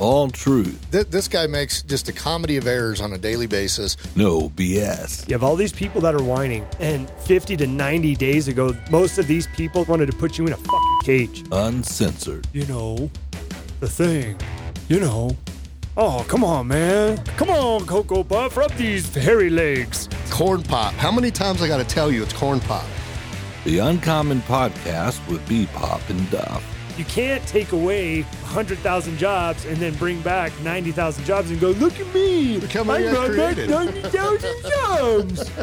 All truth. Th- this guy makes just a comedy of errors on a daily basis. No BS. You have all these people that are whining, and 50 to 90 days ago, most of these people wanted to put you in a fucking cage. Uncensored. You know, the thing. You know. Oh, come on, man. Come on, Cocoa Puff, rub these hairy legs. Corn pop. How many times I got to tell you it's corn pop? The Uncommon Podcast with B Pop and Duff. You can't take away 100,000 jobs and then bring back 90,000 jobs and go, look at me. Look how many I I brought back 90,000 jobs.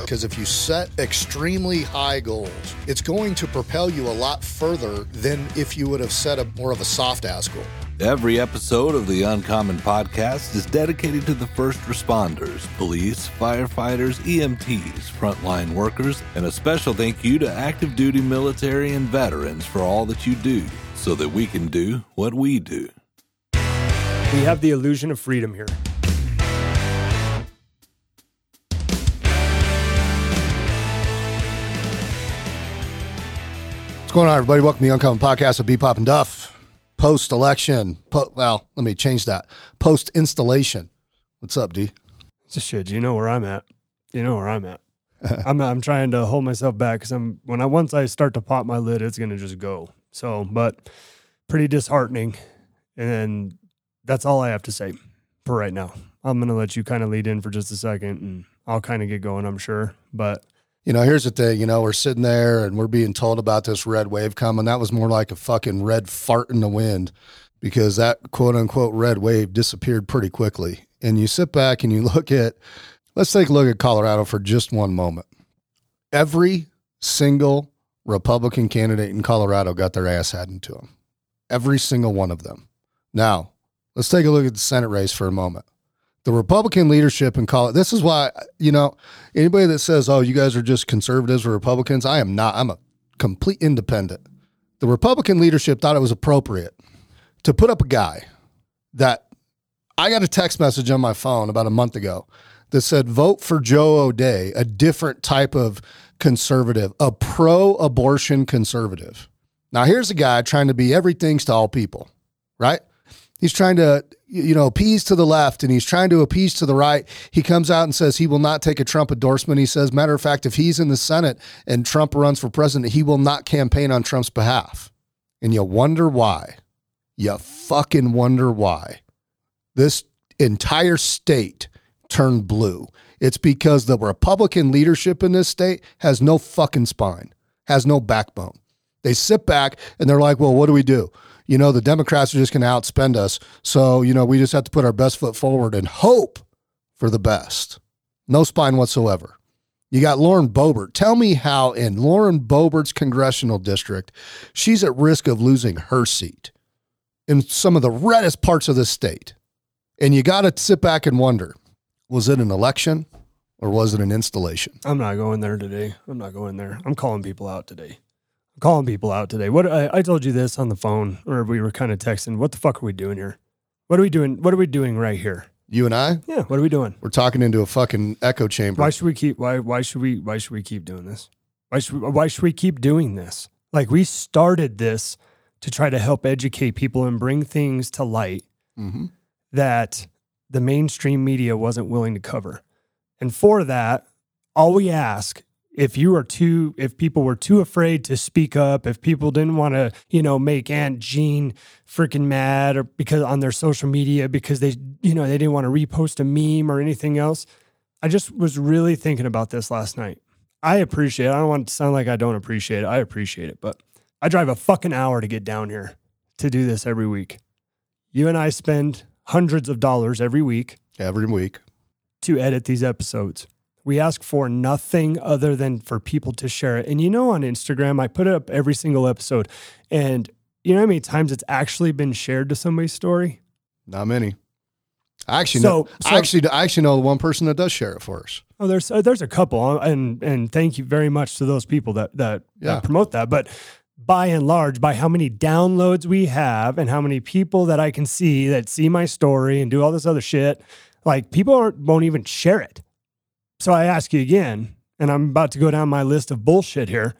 Because if you set extremely high goals, it's going to propel you a lot further than if you would have set a more of a soft ass goal. Every episode of the Uncommon Podcast is dedicated to the first responders, police, firefighters, EMTs, frontline workers, and a special thank you to active duty military and veterans for all that you do so that we can do what we do. we have the illusion of freedom here. What's going on, everybody? Welcome to the Uncommon Podcast of B Pop and Duff. Post election. Po- well, let me change that. Post installation. What's up, D? Just shit. You know where I'm at. You know where I'm at. I'm I'm trying to hold myself back because I'm when I once I start to pop my lid, it's gonna just go. So, but pretty disheartening, and that's all I have to say for right now. I'm gonna let you kind of lead in for just a second, and I'll kind of get going. I'm sure, but You know, here's the thing. You know, we're sitting there and we're being told about this red wave coming. That was more like a fucking red fart in the wind because that quote unquote red wave disappeared pretty quickly. And you sit back and you look at, let's take a look at Colorado for just one moment. Every single Republican candidate in Colorado got their ass handed to them. Every single one of them. Now, let's take a look at the Senate race for a moment. The Republican leadership in Colorado, this is why, you know, anybody that says, oh, you guys are just conservatives or Republicans, I am not. I'm a complete independent. The Republican leadership thought it was appropriate to put up a guy that I got a text message on my phone about a month ago that said, vote for Joe O'Dea, a different type of conservative, a pro abortion conservative. Now, here's a guy trying to be everything's to all people, right? He's trying to, you know, appease to the left and he's trying to appease to the right. He comes out and says he will not take a Trump endorsement. He says, matter of fact, if he's in the Senate and Trump runs for president, he will not campaign on Trump's behalf. And you wonder why. You fucking wonder why. This entire state turned blue. It's because the Republican leadership in this state has no fucking spine, has no backbone. They sit back and they're like, well, what do we do? You know, the Democrats are just going to outspend us. So, you know, we just have to put our best foot forward and hope for the best. No spine whatsoever. You got Lauren Boebert. Tell me how in Lauren Boebert's congressional district, she's at risk of losing her seat in some of the reddest parts of the state. And you got to sit back and wonder was it an election or was it an installation? I'm not going there today. I'm not going there. I'm calling people out today. Calling people out today. What I, I told you this on the phone, or we were kind of texting. What the fuck are we doing here? What are we doing? What are we doing right here? You and I, Yeah, what are we doing? we're talking into a fucking echo chamber. Why should we keep? Why why should we? Why should we keep doing this? Why should we, why should we keep doing this? Like we started this to try to help educate people and bring things to light hmm that the mainstream media wasn't willing to cover. And for that, all we ask if you are too if people were too afraid to speak up, if people didn't want to, you know, make Aunt Jean freaking mad or because on their social media because they, you know, they didn't want to repost a meme or anything else. I just was really thinking about this last night. I appreciate it. I don't want to sound like I don't appreciate it. I appreciate it, but I drive a fucking hour to get down here to do this every week. You and I spend hundreds of dollars every week Every week. to edit these episodes. We ask for nothing other than for people to share it. And you know, on Instagram, I put it up every single episode. And you know how many times it's actually been shared to somebody's story? Not many. I actually So- know. so- I actually, I actually know the one person that does share it for us. Oh, there's uh, there's a couple, uh, and and thank you very much to those people that that, Yeah. that promote that. But by and large, by how many downloads we have, and how many people that I can see that see my story and do all this other shit, like people aren't, won't even share it. So I ask you again, and I'm about to go down my list of bullshit here.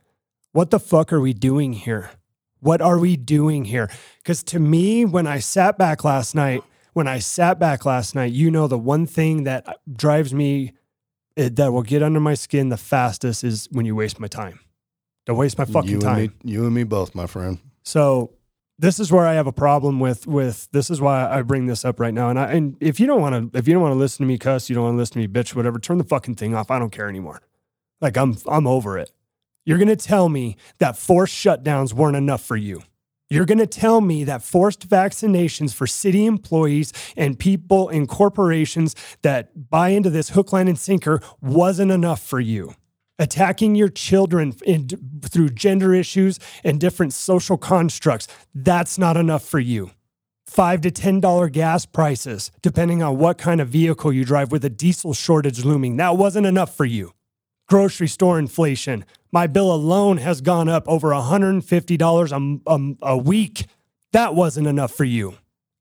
What the fuck are we doing here? What are we doing here? Because to me, when I sat back last night, when I sat back last night, you know, the one thing that drives me, it, that will get under my skin the fastest is when you waste my time. Don't waste my fucking you time. Me, you and me both, my friend. So this is where I have a problem with with this is why I bring this up right now. And I and if you don't want to if you don't want to listen to me cuss, you don't want to listen to me bitch, whatever, turn the fucking thing off. I don't care anymore. Like I'm I'm over it. You're gonna tell me that forced shutdowns weren't enough for you. You're going to tell me that forced vaccinations for city employees and people in corporations that buy into this hook, line, and sinker wasn't enough for you attacking your children in, through gender issues and different social constructs, that's not enough for you. Five to ten dollar gas prices, depending on what kind of vehicle you drive, with a diesel shortage looming, that wasn't enough for you. Grocery store inflation, my bill alone has gone up over $150 a, a, a week. That wasn't enough for you.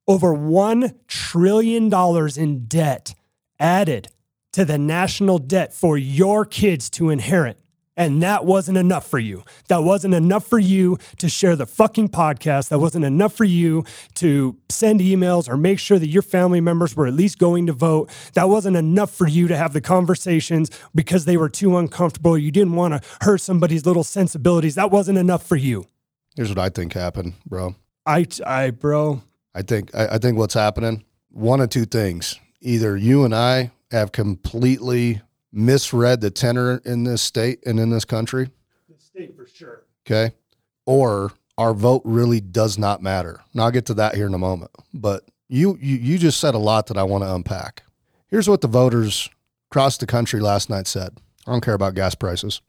Over $1 trillion in debt added to the national debt for your kids to inherit. And that wasn't enough for you. That wasn't enough for you to share the fucking podcast. That wasn't enough for you to send emails or make sure that your family members were at least going to vote. That wasn't enough for you to have the conversations because they were too uncomfortable. You didn't want to hurt somebody's little sensibilities. That wasn't enough for you. Here's what I think happened, bro. I, I, bro. I think, I, I think what's happening, one of two things. Either you and I have completely misread the tenor in this state and in this country. The state for sure. Okay. Or our vote really does not matter. Now I'll get to that here in a moment. But you you you just said a lot that I want to unpack. Here's what the voters across the country last night said. I don't care about gas prices.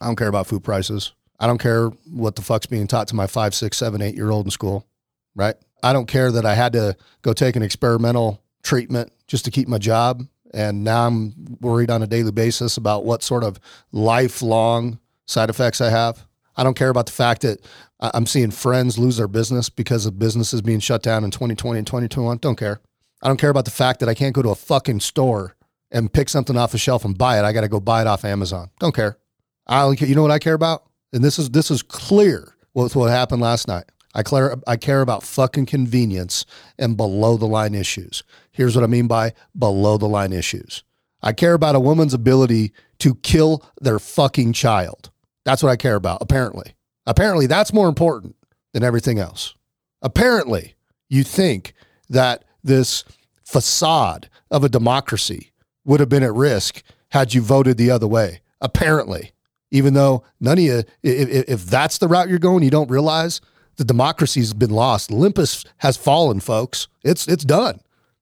I don't care about food prices. I don't care what the fuck's being taught to my five, six, seven, eight year old in school. Right. I don't care that I had to go take an experimental treatment just to keep my job and now I'm worried on a daily basis about what sort of lifelong side effects I have. I don't care about the fact that I'm seeing friends lose their business because of businesses being shut down in 2020 and 2021. Don't care. I don't care about the fact that I can't go to a fucking store and pick something off the shelf and buy it. I got to go buy it off Amazon. Don't care. I only care, you know what I care about? And this is this is clear with what happened last night. I care, I care about fucking convenience and below the line issues. Here's what I mean by below the line issues. I care about a woman's ability to kill their fucking child. That's what I care about, apparently. Apparently, that's more important than everything else. Apparently, you think that this facade of a democracy would have been at risk had you voted the other way. Apparently, even though none of you, if, if that's the route you're going, you don't realize the democracy's been lost. Olympus has fallen, folks. It's it's done.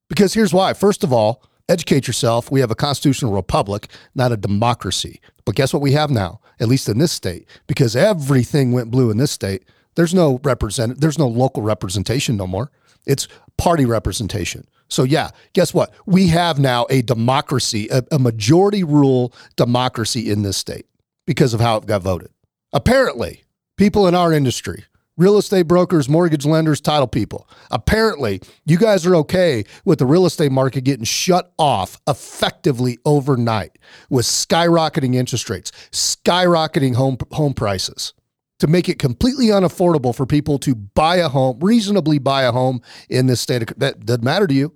Because here's why. First of all, educate yourself. We have a constitutional republic, not a democracy. But guess what we have now, at least in this state? Because everything went blue in this state. There's no represent there's no local representation no more. It's party representation. So yeah, guess what? We have now a democracy, a, a majority rule democracy in this state because of how it got voted. Apparently, people in our industry real estate brokers, mortgage lenders, title people. Apparently, you guys are okay with the real estate market getting shut off effectively overnight with skyrocketing interest rates, skyrocketing home home prices to make it completely unaffordable for people to buy a home, reasonably buy a home in this state. Of, that doesn't matter to you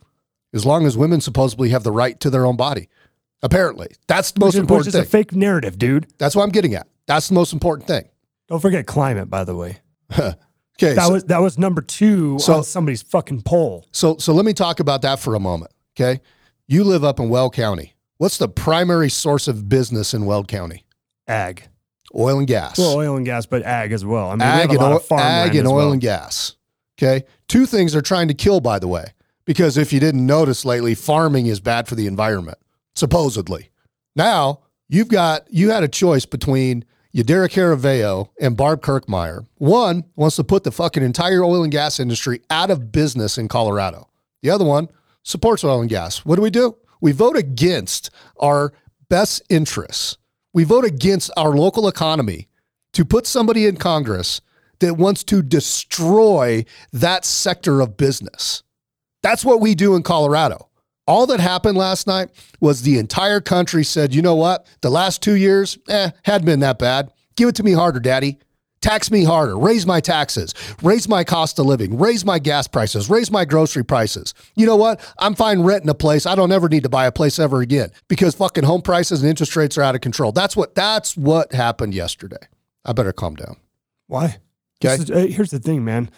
as long as women supposedly have the right to their own body. Apparently, that's the most which, important which is thing. a fake narrative, dude. That's what I'm getting at. That's the most important thing. Don't forget climate, by the way. okay, that so, was that was number two So- on somebody's fucking poll. so so let me talk about that for a moment. Okay, you live up in Weld County. What's the primary source of business in Weld County? Ag, Oil and gas. well, oil and gas, but ag as well. I mean, we ag have and, oil, ag and oil well. and gas. Okay, two things they're trying to kill, by the way, because if you didn't notice lately, farming is bad for the environment, supposedly. Now you've got you had a choice between Yadira Caraveo and Barb Kirkmeyer. One wants to put the fucking entire oil and gas industry out of business in Colorado. The other one supports oil and gas. What do we do? We vote against our best interests. We vote against our local economy to put somebody in Congress that wants to destroy that sector of business. That's what we do in Colorado. All that happened last night was the entire country said, you know what? The last two years, eh, hadn't been that bad. Give it to me harder, daddy. Tax me harder, raise my taxes, raise my cost of living, raise my gas prices, raise my grocery prices. You know what? I'm fine renting a place. I don't ever need to buy a place ever again because fucking home prices and interest rates are out of control. That's what that's what happened yesterday. I better calm down. Why? Okay. Is- uh, here's the thing, man.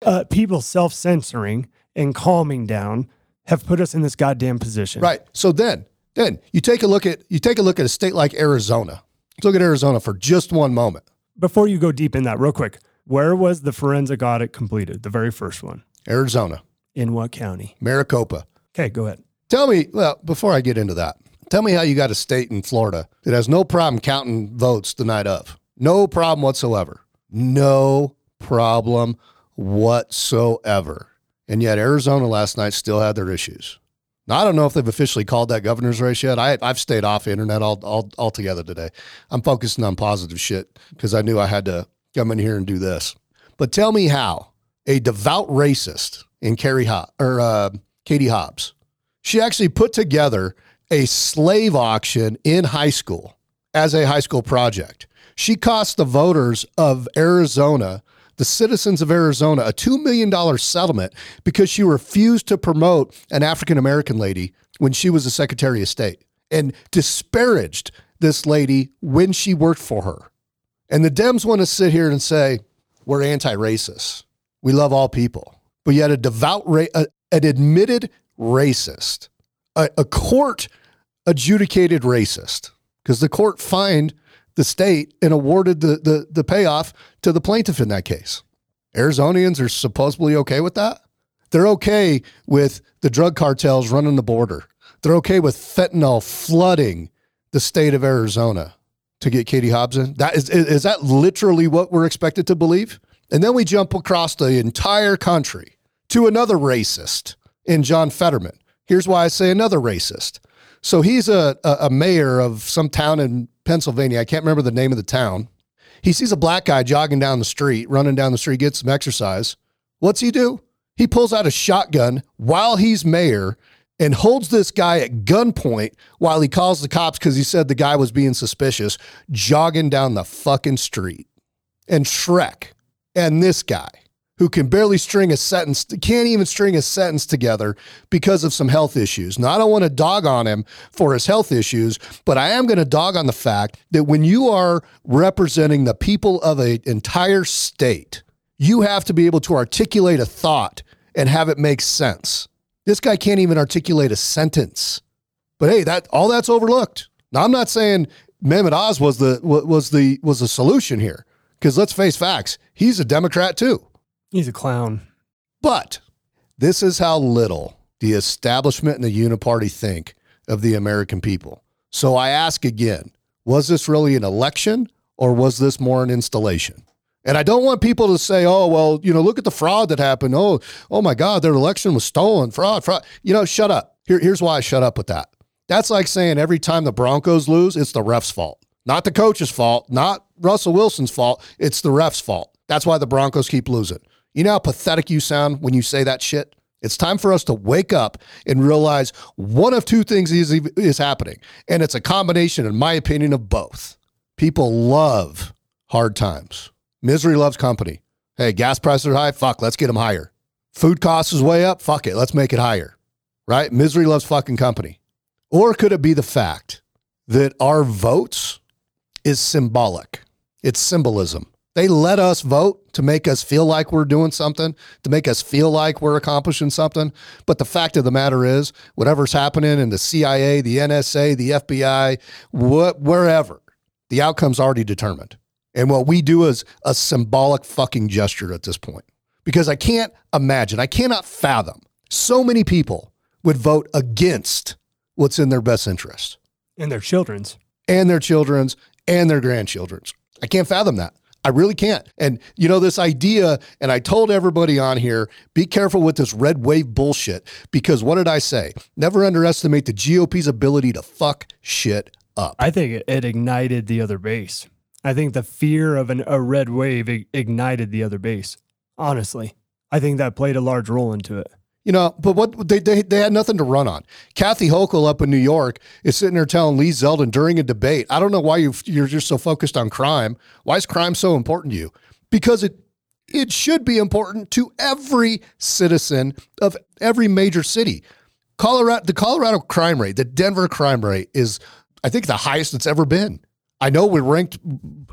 Uh, people self censoring and calming down have put us in this goddamn position. Right. So then, then you take a look at you take a look at a state like Arizona. Let's look at Arizona for just one moment. Before you go deep in that, real quick, where was the forensic audit completed? The very first one. Arizona, In what county? Maricopa. Okay, go ahead. Tell me, well, before I get into that, tell me how you got a state in Florida that has no problem counting votes the night of. No problem whatsoever. No problem whatsoever. And yet Arizona last night still had their issues. Now, I don't know if they've officially called that governor's race yet. I, I've stayed off the internet all, all, altogether today. I'm focusing on positive shit because I knew I had to come in here and do this. But tell me how a devout racist in Carrie Ho- or uh, Katie Hobbs, she actually put together a slave auction in high school as a high school project. She cost the voters of Arizona, the citizens of Arizona, a $2 million settlement because she refused to promote an African American lady when she was the Secretary of State and disparaged this lady when she worked for her. And the Dems want to sit here and say, we're anti racist. We love all people. But yet, a devout, ra- a, an admitted racist, a, a court adjudicated racist, because the court fined the state and awarded the, the, the payoff to the plaintiff in that case. Arizonians are supposedly okay with that. They're okay with the drug cartels running the border. They're okay with fentanyl flooding the state of Arizona to get Katie Hobbs in. That is, is is that literally what we're expected to believe? And then we jump across the entire country to another racist in John Fetterman. Here's why I say another racist. So he's a, a, a mayor of some town in Pennsylvania. I can't remember the name of the town. He sees a black guy jogging down the street, running down the street, gets some exercise. What's he do? He pulls out a shotgun while he's mayor and holds this guy at gunpoint while he calls the cops because he said the guy was being suspicious, jogging down the fucking street. And Shrek and this guy who can barely string a sentence, can't even string a sentence together because of some health issues. Now, I don't want to dog on him for his health issues, but I am going to dog on the fact that when you are representing the people of an entire state, you have to be able to articulate a thought and have it make sense. This guy can't even articulate a sentence. But hey, that all that's overlooked. Now, I'm not saying Mehmet Oz was the was the was the solution here, because let's face facts, he's a Democrat too. He's a clown. But this is how little the establishment and the uniparty think of the American people. So I ask again was this really an election or was this more an installation? And I don't want people to say, oh, well, you know, look at the fraud that happened. Oh, oh my God, their election was stolen, fraud, fraud. You know, shut up. Here, here's why I shut up with that. That's like saying every time the Broncos lose, it's the ref's fault. Not the coach's fault, not Russell Wilson's fault. It's the ref's fault. That's why the Broncos keep losing. You know how pathetic you sound when you say that shit? It's time for us to wake up and realize one of two things is, is happening. And it's a combination, in my opinion, of both. People love hard times. Misery loves company. Hey, gas prices are high. Fuck, let's get them higher. Food costs is way up. Fuck it, let's make it higher. Right? Misery loves fucking company. Or could it be the fact that our votes is symbolic? It's symbolism. They let us vote to make us feel like we're doing something, to make us feel like we're accomplishing something. But the fact of the matter is, whatever's happening in the CIA, the NSA, the FBI, what, wherever, the outcome's already determined. And what we do is a symbolic fucking gesture at this point. Because I can't imagine, I cannot fathom so many people would vote against what's in their best interest And their children's. and their children's and their grandchildren's. I can't fathom that. I really can't. And you know, this idea, and I told everybody on here, be careful with this red wave bullshit because what did I say? Never underestimate the GOP's ability to fuck shit up. I think it, it ignited the other base. I think the fear of an, a red wave ignited the other base. Honestly, I think that played a large role into it. You know, but what they, they they had nothing to run on. Kathy Hochul up in New York is sitting there telling Lee Zeldin during a debate, I don't know why you you're just so focused on crime. Why is crime so important to you? Because it it should be important to every citizen of every major city. Colorado the Colorado crime rate, the Denver crime rate is I think the highest it's ever been. I know we're ranked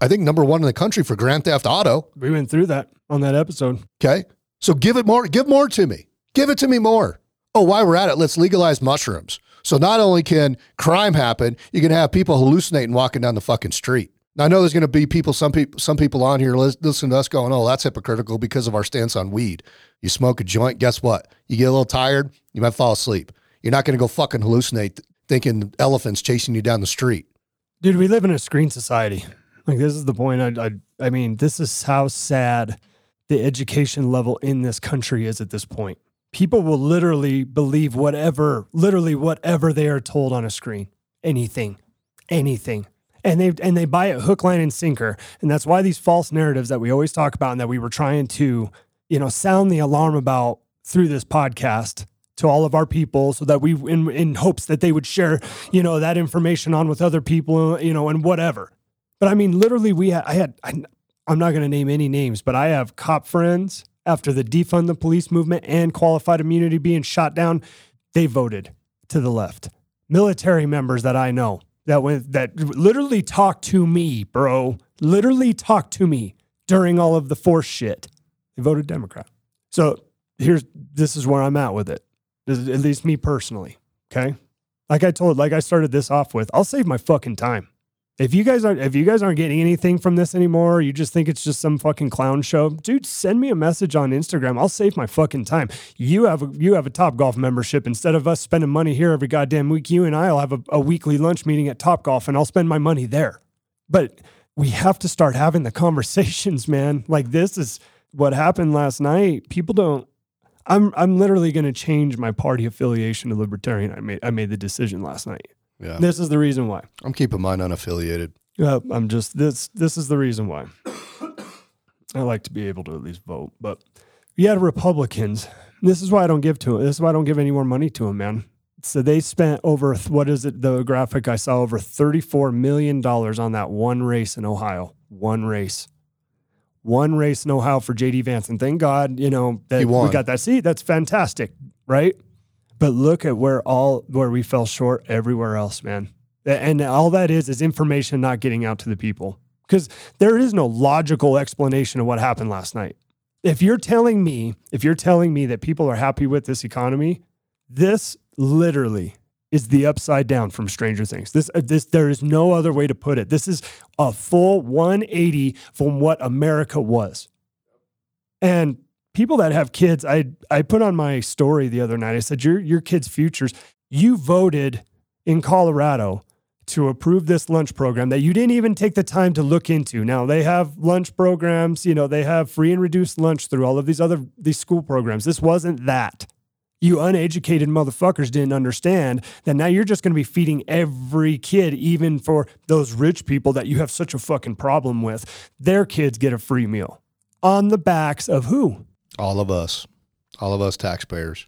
I think number 1 in the country for grand theft auto. We went through that on that episode. Okay. So give it more, give more to me. Give it to me more. Oh, while we're at it, let's legalize mushrooms. So not only can crime happen, you can have people hallucinating walking down the fucking street. Now, I know there's going to be people, some people, some people on here listen to us going, "Oh, that's hypocritical because of our stance on weed." You smoke a joint, guess what? You get a little tired, you might fall asleep. You're not going to go fucking hallucinate thinking elephants chasing you down the street. Dude, we live in a screen society. Like this is the point. I, I, I mean, this is how sad the education level in this country is at this point people will literally believe whatever, literally whatever they are told on a screen. Anything, anything. And they and they buy it hook, line, and sinker. And that's why these false narratives that we always talk about and that we were trying to, you know, sound the alarm about through this podcast to all of our people so that we in in hopes that they would share, you know, that information on with other people, you know, and whatever. But I mean, literally, we had I had I, I'm not going to name any names, but I have cop friends after the defund the police movement and qualified immunity being shot down, they voted to the left. Military members that I know that went that literally talked to me, bro, literally talked to me during all of the force shit. They voted Democrat. So here's this is where I'm at with it. At least me personally. Okay. Like I told, like I started this off with, I'll save my fucking time. If you guys aren't if you guys aren't getting anything from this anymore, you just think it's just some fucking clown show, dude, send me a message on Instagram. I'll save my fucking time. You have a, you have a Top Golf membership. Instead of us spending money here every goddamn week, you and I'll have a, a weekly lunch meeting at Top Golf, and I'll spend my money there. But we have to start having the conversations, man. Like this is what happened last night. People don't. I'm I'm literally going to change my party affiliation to Libertarian. I made I made the decision last night. Yeah. This is the reason why. I'm keeping mine unaffiliated. Yeah, I'm just this. This is the reason why. I like to be able to at least vote, but you had Republicans. This is why I don't give to them. This is why I don't give any more money to them, man. So they spent over what is it? The graphic I saw over thirty-four million dollars on that one race in Ohio. One race, one race in Ohio for JD Vance, and thank God, you know that we got that seat. That's fantastic, right? But look at where all where we fell short everywhere else, man. And all that is is information not getting out to the people because there is no logical explanation of what happened last night. If you're telling me, if you're telling me that people are happy with this economy, this literally is the upside down from Stranger Things. This, uh, this, there is no other way to put it. This is a full 180 from what America was. And people that have kids, I I put on my story the other night. I said your your kids' futures. You voted in Colorado to approve this lunch program that you didn't even take the time to look into. Now they have lunch programs, you know, they have free and reduced lunch through all of these other these school programs. This wasn't that. You uneducated motherfuckers didn't understand that now you're just going to be feeding every kid, even for those rich people that you have such a fucking problem with. Their kids get a free meal on the backs of who? All of us, all of us taxpayers.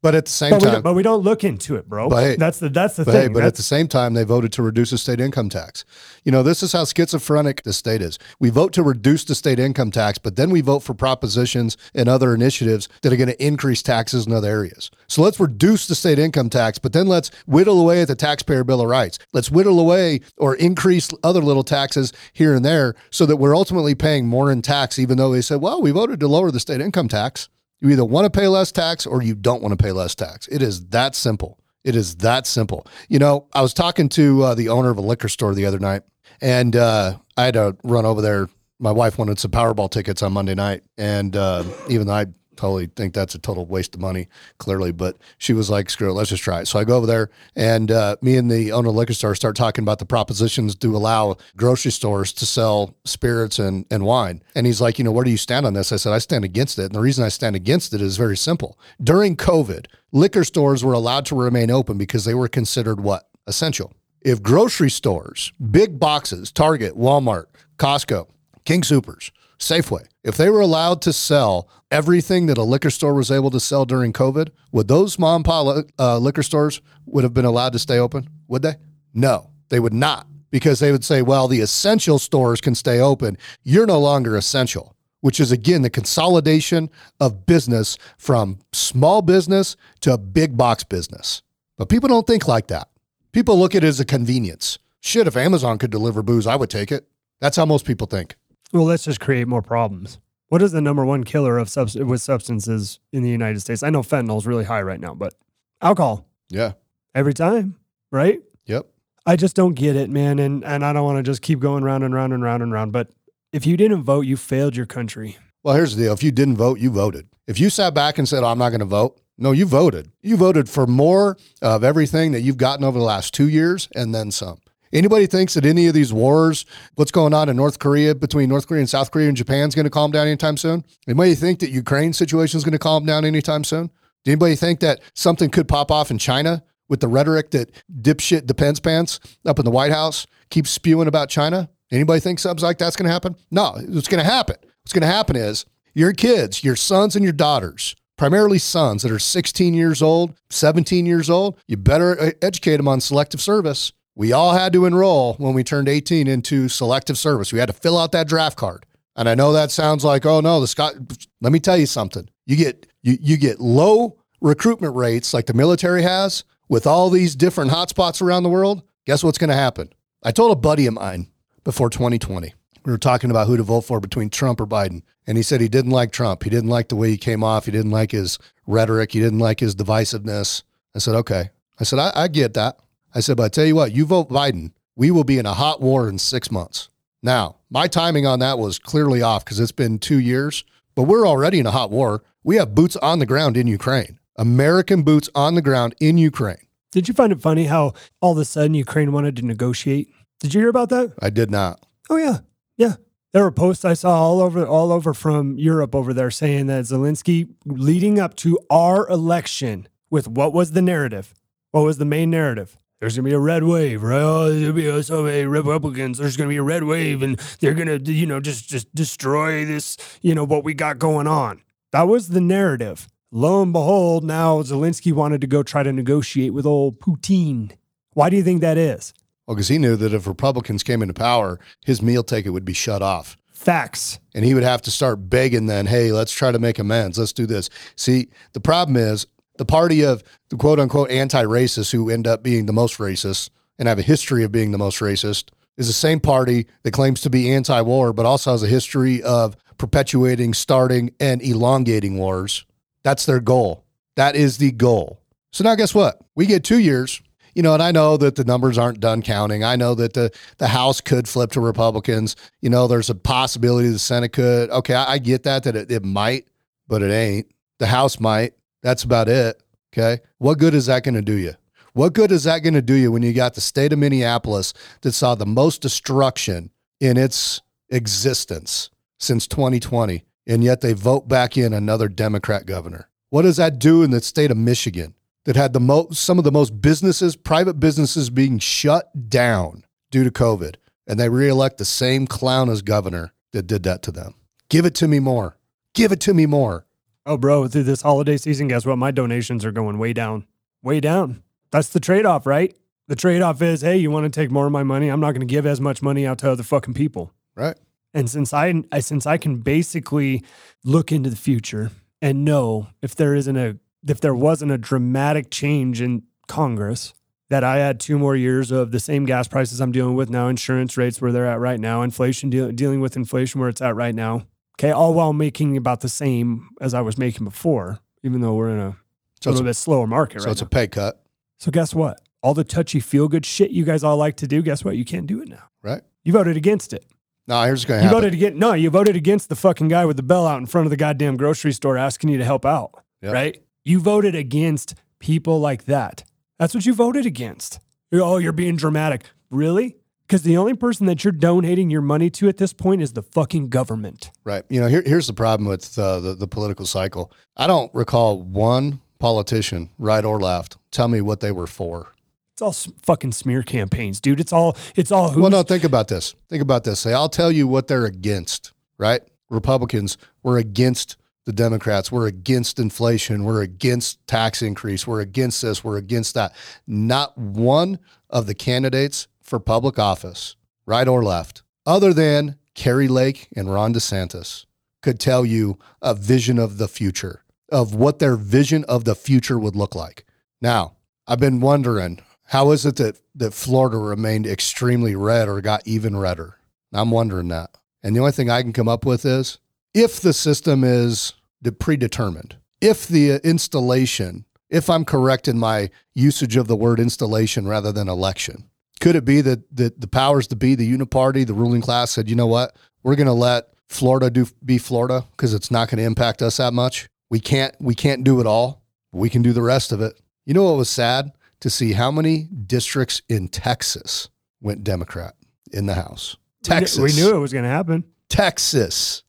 But at the same but time, we but we don't look into it, bro. But hey, that's the that's the but thing. Hey, but that's, at the same time, they voted to reduce the state income tax. You know, this is how schizophrenic the state is. We vote to reduce the state income tax, but then we vote for propositions and other initiatives that are going to increase taxes in other areas. So let's reduce the state income tax, but then let's whittle away at the taxpayer bill of rights. Let's whittle away or increase other little taxes here and there, so that we're ultimately paying more in tax, even though they said, "Well, we voted to lower the state income tax." You either want to pay less tax or you don't want to pay less tax. It is that simple. It is that simple. You know, I was talking to uh, the owner of a liquor store the other night, and uh, I had to run over there. My wife wanted some Powerball tickets on Monday night, and uh, even though I totally think that's a total waste of money, clearly. But she was like, screw it, let's just try it. So I go over there, and uh, me and the owner of the liquor store start talking about the propositions to allow grocery stores to sell spirits and, and wine. And he's like, you know, where do you stand on this? I said, I stand against it. And the reason I stand against it is very simple. During COVID, liquor stores were allowed to remain open because they were considered what? Essential. If grocery stores, big boxes, Target, Walmart, Costco, King Soopers, Safeway. If they were allowed to sell everything that a liquor store was able to sell during COVID, would those mom and pop uh, liquor stores would have been allowed to stay open? Would they? No, they would not because they would say, well, the essential stores can stay open. You're no longer essential, which is again the consolidation of business from small business to big box business. But people don't think like that. People look at it as a convenience. Shit, if Amazon could deliver booze, I would take it. That's how most people think. Well, let's just create more problems. What is the number one killer of with substances in the United States? I know fentanyl is really high right now, but alcohol Yeah. every time, right? Yep. I just don't get it, man. And and I don't want to just keep going round and round and round and round. But if you didn't vote, you failed your country. Well, here's the deal. If you didn't vote, you voted. If you sat back and said, oh, I'm not going to vote, no, you voted. You voted for more of everything that you've gotten over the last two years and then some. Anybody thinks that any of these wars, what's going on in North Korea between North Korea and South Korea and Japan is going to calm down anytime soon? Anybody think that Ukraine situation is going to calm down anytime soon? Do anybody think that something could pop off in China with the rhetoric that dipshit depends pants up in the White House keeps spewing about China? Anybody think something like that's going to happen? No, it's going to happen. What's going to happen is your kids, your sons and your daughters, primarily sons that are 16 years old, 17 years old, you better uh, educate them on selective service. We all had to enroll when we turned 18 into selective service. We had to fill out that draft card. And I know that sounds like, oh no, the Scott. Let me tell you something. You get you you get low recruitment rates like the military has with all these different hotspots around the world. Guess what's going to happen? I told a buddy of mine before 2020. We were talking about who to vote for between Trump or Biden, and he said he didn't like Trump. He didn't like the way he came off. He didn't like his rhetoric. He didn't like his divisiveness. I said, okay. I said, I, I get that. I said, but I tell you what, you vote Biden, we will be in a hot war in six months. Now, my timing on that was clearly off because it's been two years, but we're already in a hot war. We have boots on the ground in Ukraine, American boots on the ground in Ukraine. Did you find it funny how all of a sudden Ukraine wanted to negotiate? Did you hear about that? I did not. Oh yeah, yeah. There were posts I saw all over, all over from Europe over there saying that Zelensky, leading up to our election, with what was the narrative? What was the main narrative? There's gonna be a red wave, right? Oh, gonna be so many Republicans. There's gonna be a red wave, and they're gonna, you know, just just destroy this, you know, what we got going on. That was the narrative. Lo and behold, now Zelensky wanted to go try to negotiate with old Putin. Why do you think that is? Well, because he knew that if Republicans came into power, his meal ticket would be shut off. Facts. And he would have to start begging then, hey, let's try to make amends. Let's do this. See, the problem is the party of the quote unquote anti racists who end up being the most racist and have a history of being the most racist is the same party that claims to be anti war, but also has a history of perpetuating, starting, and elongating wars. That's their goal. That is the goal. So now, guess what? We get two years you know, and I know that the numbers aren't done counting. I know that the the House could flip to Republicans. You know, there's a possibility the Senate could. Okay, I, I get that that it, it might, but it ain't. The House might. That's about it. Okay, what good is that going to do you? What good is that going to do you when you got the state of Minneapolis that saw the most destruction in its existence since 2020, and yet they vote back in another Democrat governor? What does that do in the state of Michigan? that had the most some of the most businesses, private businesses being shut down due to COVID. And they reelect the same clown as governor that did that to them. Give it to me more. Give it to me more. Oh, bro, through this holiday season, guess what? My donations are going way down. Way down. That's the trade off, right? The trade off is, hey, you want to take more of my money? I'm not going to give as much money out to other fucking people. Right. And since I, I since I can basically look into the future and know if there isn't a if there wasn't a dramatic change in Congress, that I had two more years of the same gas prices I'm dealing with now, insurance rates where they're at right now, inflation de- dealing with inflation where it's at right now. Okay, all while making about the same as I was making before, even though we're in a so little bit slower market so right it's now. a pay cut, so guess what? All the touchy feel good shit you guys all like to do, guess what? You can't do it now. right? You voted against it. No, here's what's going to You happen. voted against no, you voted against the fucking guy with the bell out in front of the goddamn grocery store asking you to help out. Yep. Right? You voted against people like that. That's what you voted against. Oh, you're being dramatic. Really? Because the only person that you're donating your money to at this point is the fucking government. Right. You know, here, here's the problem with uh, the, the political cycle. I don't recall one politician, right or left, tell me what they were for. It's all fucking smear campaigns, dude. It's all it's all who's Well, no, think about this. Think about this. Say, I'll tell you what they're against, right? Republicans were against the Democrats. We're against inflation. We're against tax increase. We're against this. We're against that. Not one of the candidates for public office, right or left, other than Kari Lake and Ron DeSantis, could tell you a vision of the future, of what their vision of the future would look like. Now, I've been wondering how is it that, that Florida remained extremely red or got even redder? I'm wondering that. And the only thing I can come up with is if the system is predetermined, if the uh, installation, if I'm correct in my usage of the word installation rather than election, could it be that, that the powers to be, the uniparty, the ruling class said, you know what, we're going to let Florida do be Florida because it's not going to impact us that much. We can't we can't do it all. we can do the rest of it. You know what was sad to see how many districts in Texas went Democrat in the House. Texas. We knew, we knew it was going to happen. Texas.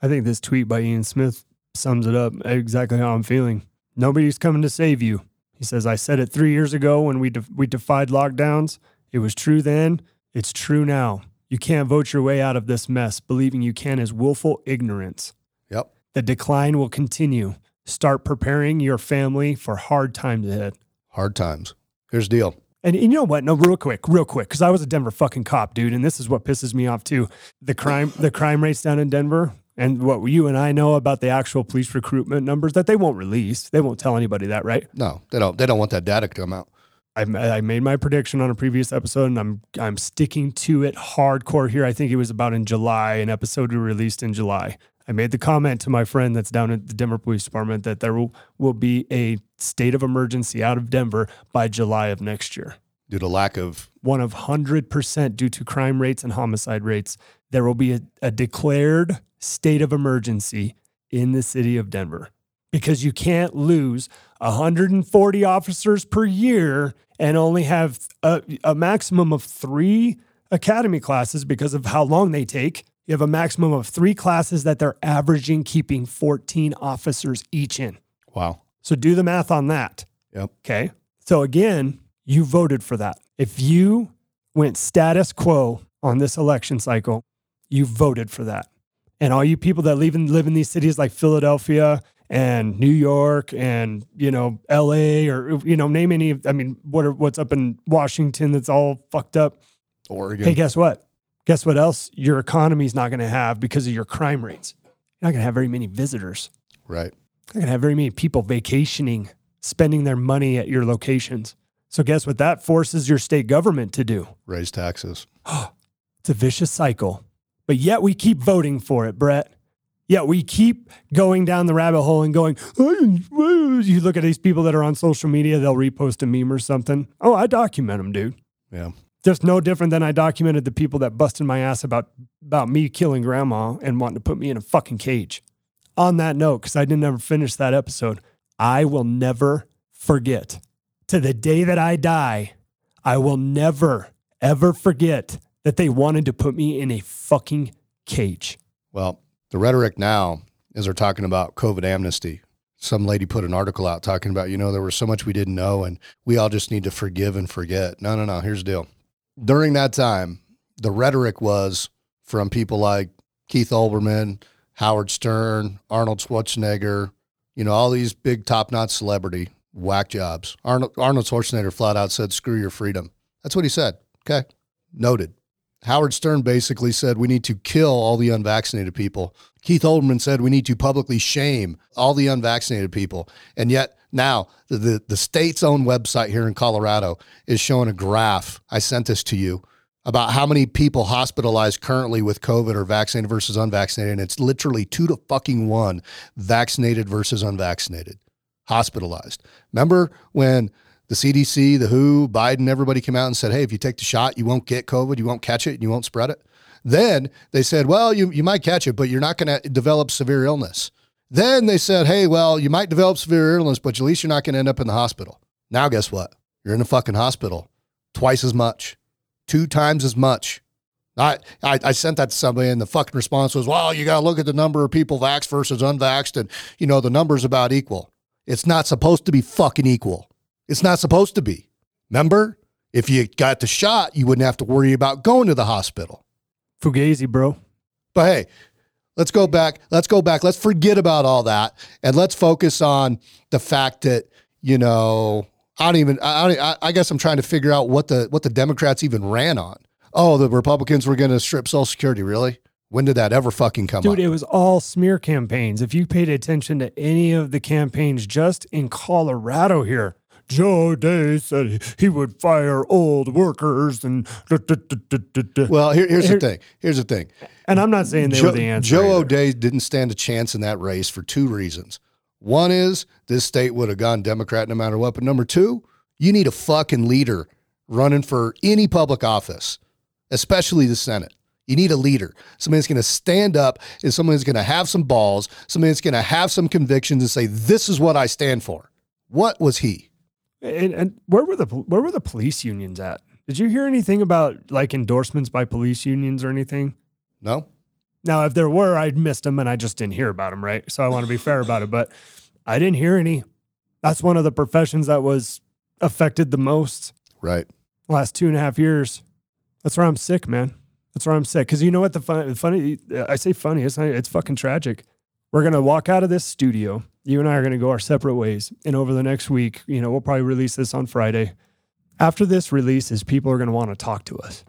I think this tweet by Ian Smith sums it up exactly how I'm feeling. Nobody's coming to save you. He says, I said it three years ago when we, de- we defied lockdowns. It was true then. It's true now. You can't vote your way out of this mess. Believing you can is willful ignorance. Yep. The decline will continue. Start preparing your family for hard times ahead. Hard times. Here's the deal. And, and you know what? No, real quick, real quick, because I was a Denver fucking cop, dude, and this is what pisses me off too. The crime, the crime rates down in Denver, and what you and I know about the actual police recruitment numbers that they won't release. They won't tell anybody that, right? No, they don't. They don't want that data to come out. I, I made my prediction on a previous episode, and I'm I'm sticking to it hardcore here. I think it was about in July, an episode we released in July. I made the comment to my friend that's down at the Denver Police Department that there will, will be a state of emergency out of Denver by July of next year. Due to lack of one of 100% due to crime rates and homicide rates, there will be a, a declared state of emergency in the city of Denver because you can't lose 140 officers per year and only have a, a, maximum of three academy classes because of how long they take. You have a maximum of three classes that they're averaging keeping 14 officers each in. Wow. So do the math on that. Yep. Okay. So again, you voted for that. If you went status quo on this election cycle, you voted for that. And all you people that live in, live in these cities like Philadelphia and New York and you know L.A. or you know name any. I mean, what are, what's up in Washington that's all fucked up? Oregon. Hey, guess what? Guess what else? Your economy's not going to have because of your crime rates. You're not going to have very many visitors. Right. You're going to have very many people vacationing, spending their money at your locations. So guess what? That forces your state government to do raise taxes. it's a vicious cycle, but yet we keep voting for it, Brett. Yeah, we keep going down the rabbit hole and going, oh, you look at these people that are on social media, they'll repost a meme or something. Oh, I document them, dude. Yeah. Just no different than I documented the people that busted my ass about about me killing grandma and wanting to put me in a fucking cage. On that note, because I didn't ever finish that episode, I will never forget to the day that I die, I will never, ever forget that they wanted to put me in a fucking cage. Well, the rhetoric now is they're talking about COVID amnesty. Some lady put an article out talking about, you know, there was so much we didn't know and we all just need to forgive and forget. No, no, no. Here's the deal. During that time, the rhetoric was from people like Keith Olbermann, Howard Stern, Arnold Schwarzenegger, you know, all these big top notch celebrity whack jobs. Arnold, Arnold Schwarzenegger flat out said, screw your freedom. That's what he said. Okay. Noted. Howard Stern basically said we need to kill all the unvaccinated people. Keith Olbermann said we need to publicly shame all the unvaccinated people. And yet now the, the, the state's own website here in Colorado is showing a graph. I sent this to you about how many people hospitalized currently with COVID are vaccinated versus unvaccinated. And it's literally two to fucking one vaccinated versus unvaccinated hospitalized. Remember when the CDC, the WHO, Biden, everybody came out and said, hey, if you take the shot, you won't get COVID, you won't catch it, and you won't spread it? Then they said, well, you, you might catch it, but you're not going to develop severe illness. Then they said, hey, well, you might develop severe illness, but at least you're not going to end up in the hospital. Now, guess what? You're in the fucking hospital twice as much, two times as much. I, I, I, sent that to somebody, and the fucking response was, well, you got to look at the number of people vaxxed versus unvaxxed, and, you know, the number's about equal. It's not supposed to be fucking equal. It's not supposed to be. Remember, if you got the shot, you wouldn't have to worry about going to the hospital. Fugazi, bro. But hey, Let's go back. Let's go back. Let's forget about all that and let's focus on the fact that you know I don't even. I, I, I guess I'm trying to figure out what the what the Democrats even ran on. Oh, the Republicans were going to strip Social Security. Really? When did that ever fucking come Dude, up? it was all smear campaigns. If you paid attention to any of the campaigns just in Colorado here, Joe O'Dea said he would fire old workers and da, da, da, well, here, here's Here- the thing. Here's the thing. and I'm not saying they Joe, were the answer. Joe either. O'Dea didn't stand a chance in that race for two reasons. One is this state would have gone Democrat no matter what. But number two, you need a fucking leader running for any public office, especially the Senate. You need a leader. Somebody that's going to stand up and somebody that's going to have some balls, somebody that's going to have some convictions and say, this is what I stand for. What was he? And, and where were the where were the police unions at? Did you hear anything about like endorsements by police unions or anything? No? Now, if there were, I'd missed them and I just didn't hear about them, right? So I want to be fair about it, but I didn't hear any. That's one of the professions that was affected the most Right. last two and a half years. That's where I'm sick, man. That's where I'm sick. Because you know what the fun, funny, I say funny, it's, not, it's fucking tragic. We're going to walk out of this studio. You and I are going to go our separate ways. And over the next week, you know, we'll probably release this on Friday. After this releases, people are going to want to talk to us.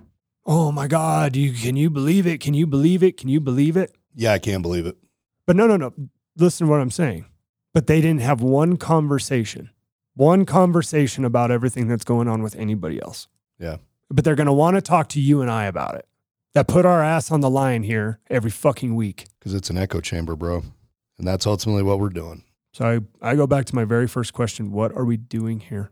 Oh my God, you, can you believe it? Can you believe it? Can you believe it? Yeah, I can't believe it. But no, no, no. Listen to what I'm saying. But they didn't have one conversation, one conversation about everything that's going on with anybody else. Yeah. But they're going to want to talk to you and I about it. That put our ass on the line here every fucking week. Because it's an echo chamber, bro. And that's ultimately what we're doing. So I, I go back to my very first question What are we doing here?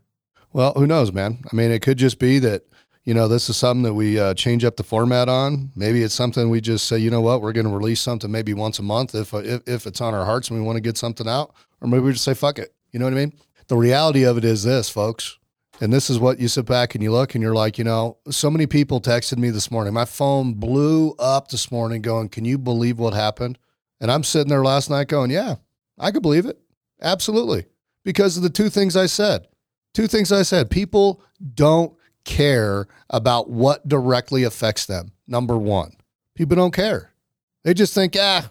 Well, who knows, man? I mean, it could just be that, you know, this is something that we uh, change up the format on. Maybe it's something we just say, you know what, we're going to release something maybe once a month if, uh, if, if it's on our hearts and we want to get something out. Or maybe we just say, fuck it. You know what I mean? The reality of it is this, folks. And this is what you sit back and you look and you're like, you know, so many people texted me this morning. My phone blew up this morning going, can you believe what happened? And I'm sitting there last night going, yeah, I could believe it. Absolutely. Because of the two things I said. Two things I said. People don't care about what directly affects them. Number one, people don't care. They just think, ah,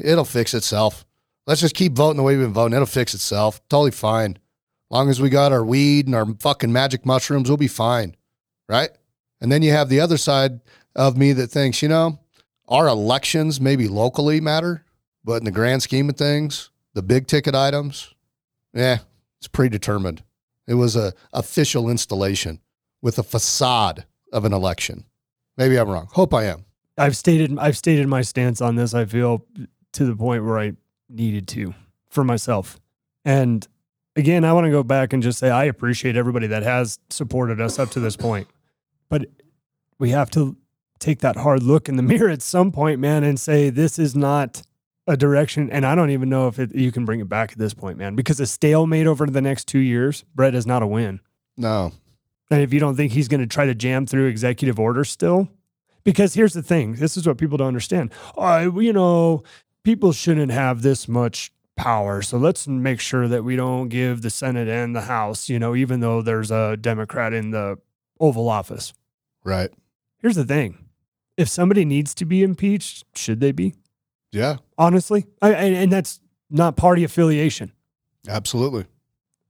it'll fix itself. Let's just keep voting the way we've been voting. It'll fix itself. Totally fine. Long as we got our weed and our fucking magic mushrooms, we'll be fine. Right? And then you have the other side of me that thinks, you know, our elections maybe locally matter, but in the grand scheme of things, the big ticket items, yeah, it's predetermined. It was a official installation with a facade of an election. Maybe I'm wrong. Hope I am. I've stated I've stated my stance on this. I feel to the point where I needed to for myself. And again, I want to go back and just say I appreciate everybody that has supported us up to this point. But we have to take that hard look in the mirror at some point, man, and say this is not a direction. And I don't even know if it, you can bring it back at this point, man, because a stalemate over the next two years, Brett is not a win. No. And if you don't think he's going to try to jam through executive orders still, because here's the thing this is what people don't understand. Oh, you know, people shouldn't have this much power. So let's make sure that we don't give the Senate and the House, you know, even though there's a Democrat in the Oval Office. Right. Here's the thing if somebody needs to be impeached, should they be? Yeah. Honestly, I, and, and that's not party affiliation. Absolutely.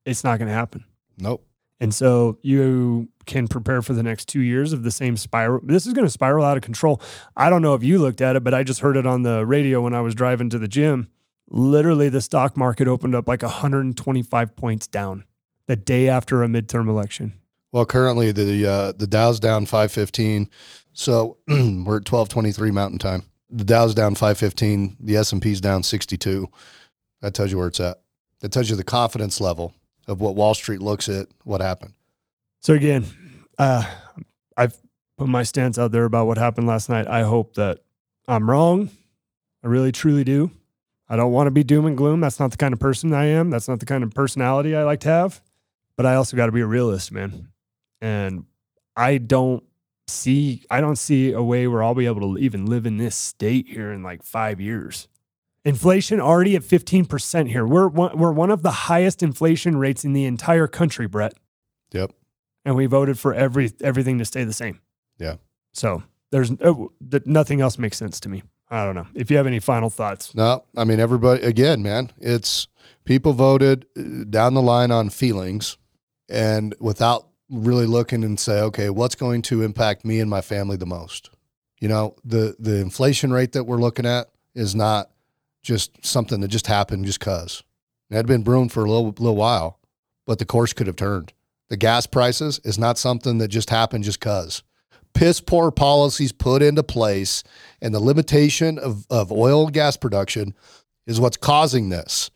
It's not going to happen. Nope. And so you can prepare for the next two years of the same spiral. This is going to spiral out of control. I don't know if you looked at it, but I just heard it on the radio when I was driving to the gym. Literally, the stock market opened up like 125 points down the day after a midterm election. Well, currently the uh, the Dow's down 515. So we're at 1223 Mountain Time. The Dow's down 515. The S&P's down 62. That tells you where it's at. That tells you the confidence level of what Wall Street looks at what happened. So again, uh, I've put my stance out there about what happened last night. I hope that I'm wrong. I really, truly do. I don't want to be doom and gloom. That's not the kind of person I am. That's not the kind of personality I like to have. But I also got to be a realist, man. And I don't see I don't see a way where I'll be able to even live in this state here in like 5 years. Inflation already at 15% here. We're one, we're one of the highest inflation rates in the entire country, Brett Yep. and we voted for every everything to stay the same. Yeah. So there's oh, nothing else makes sense to me. I don't know. If you have any final thoughts. No, I mean everybody again, man. It's people voted uh, down the line on feelings and without really looking and say, okay, what's going to impact me and my family the most? You know, the the inflation rate that we're looking at is not just something that just happened just cuz. It had been brewing for a little little while, but the course could have turned. The gas prices is not something that just happened just cuz. Piss poor policies put into place and the limitation of, of oil and gas production is what's causing this.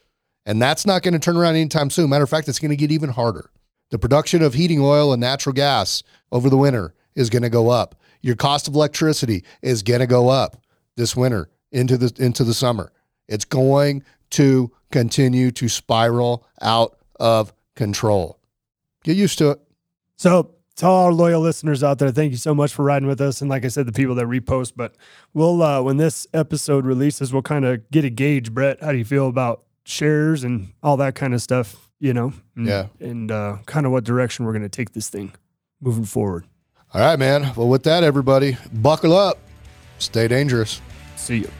And that's not going to turn around anytime soon. Matter of fact, it's going to get even harder. The production of heating oil and natural gas over the winter is going to go up. Your cost of electricity is going to go up this winter into the into the summer. It's going to continue to spiral out of control. Get used to it. So, to all our loyal listeners out there, thank you so much for riding with us. And like I said, the people that repost, but we'll, uh, when this episode releases, we'll kind of get a gauge. Brett, how do you feel about shares and all that kind of stuff, you know? And, Yeah. And uh, kind of what direction we're going to take this thing moving forward. All right, man. Well, with that, everybody, buckle up. Stay dangerous. See you.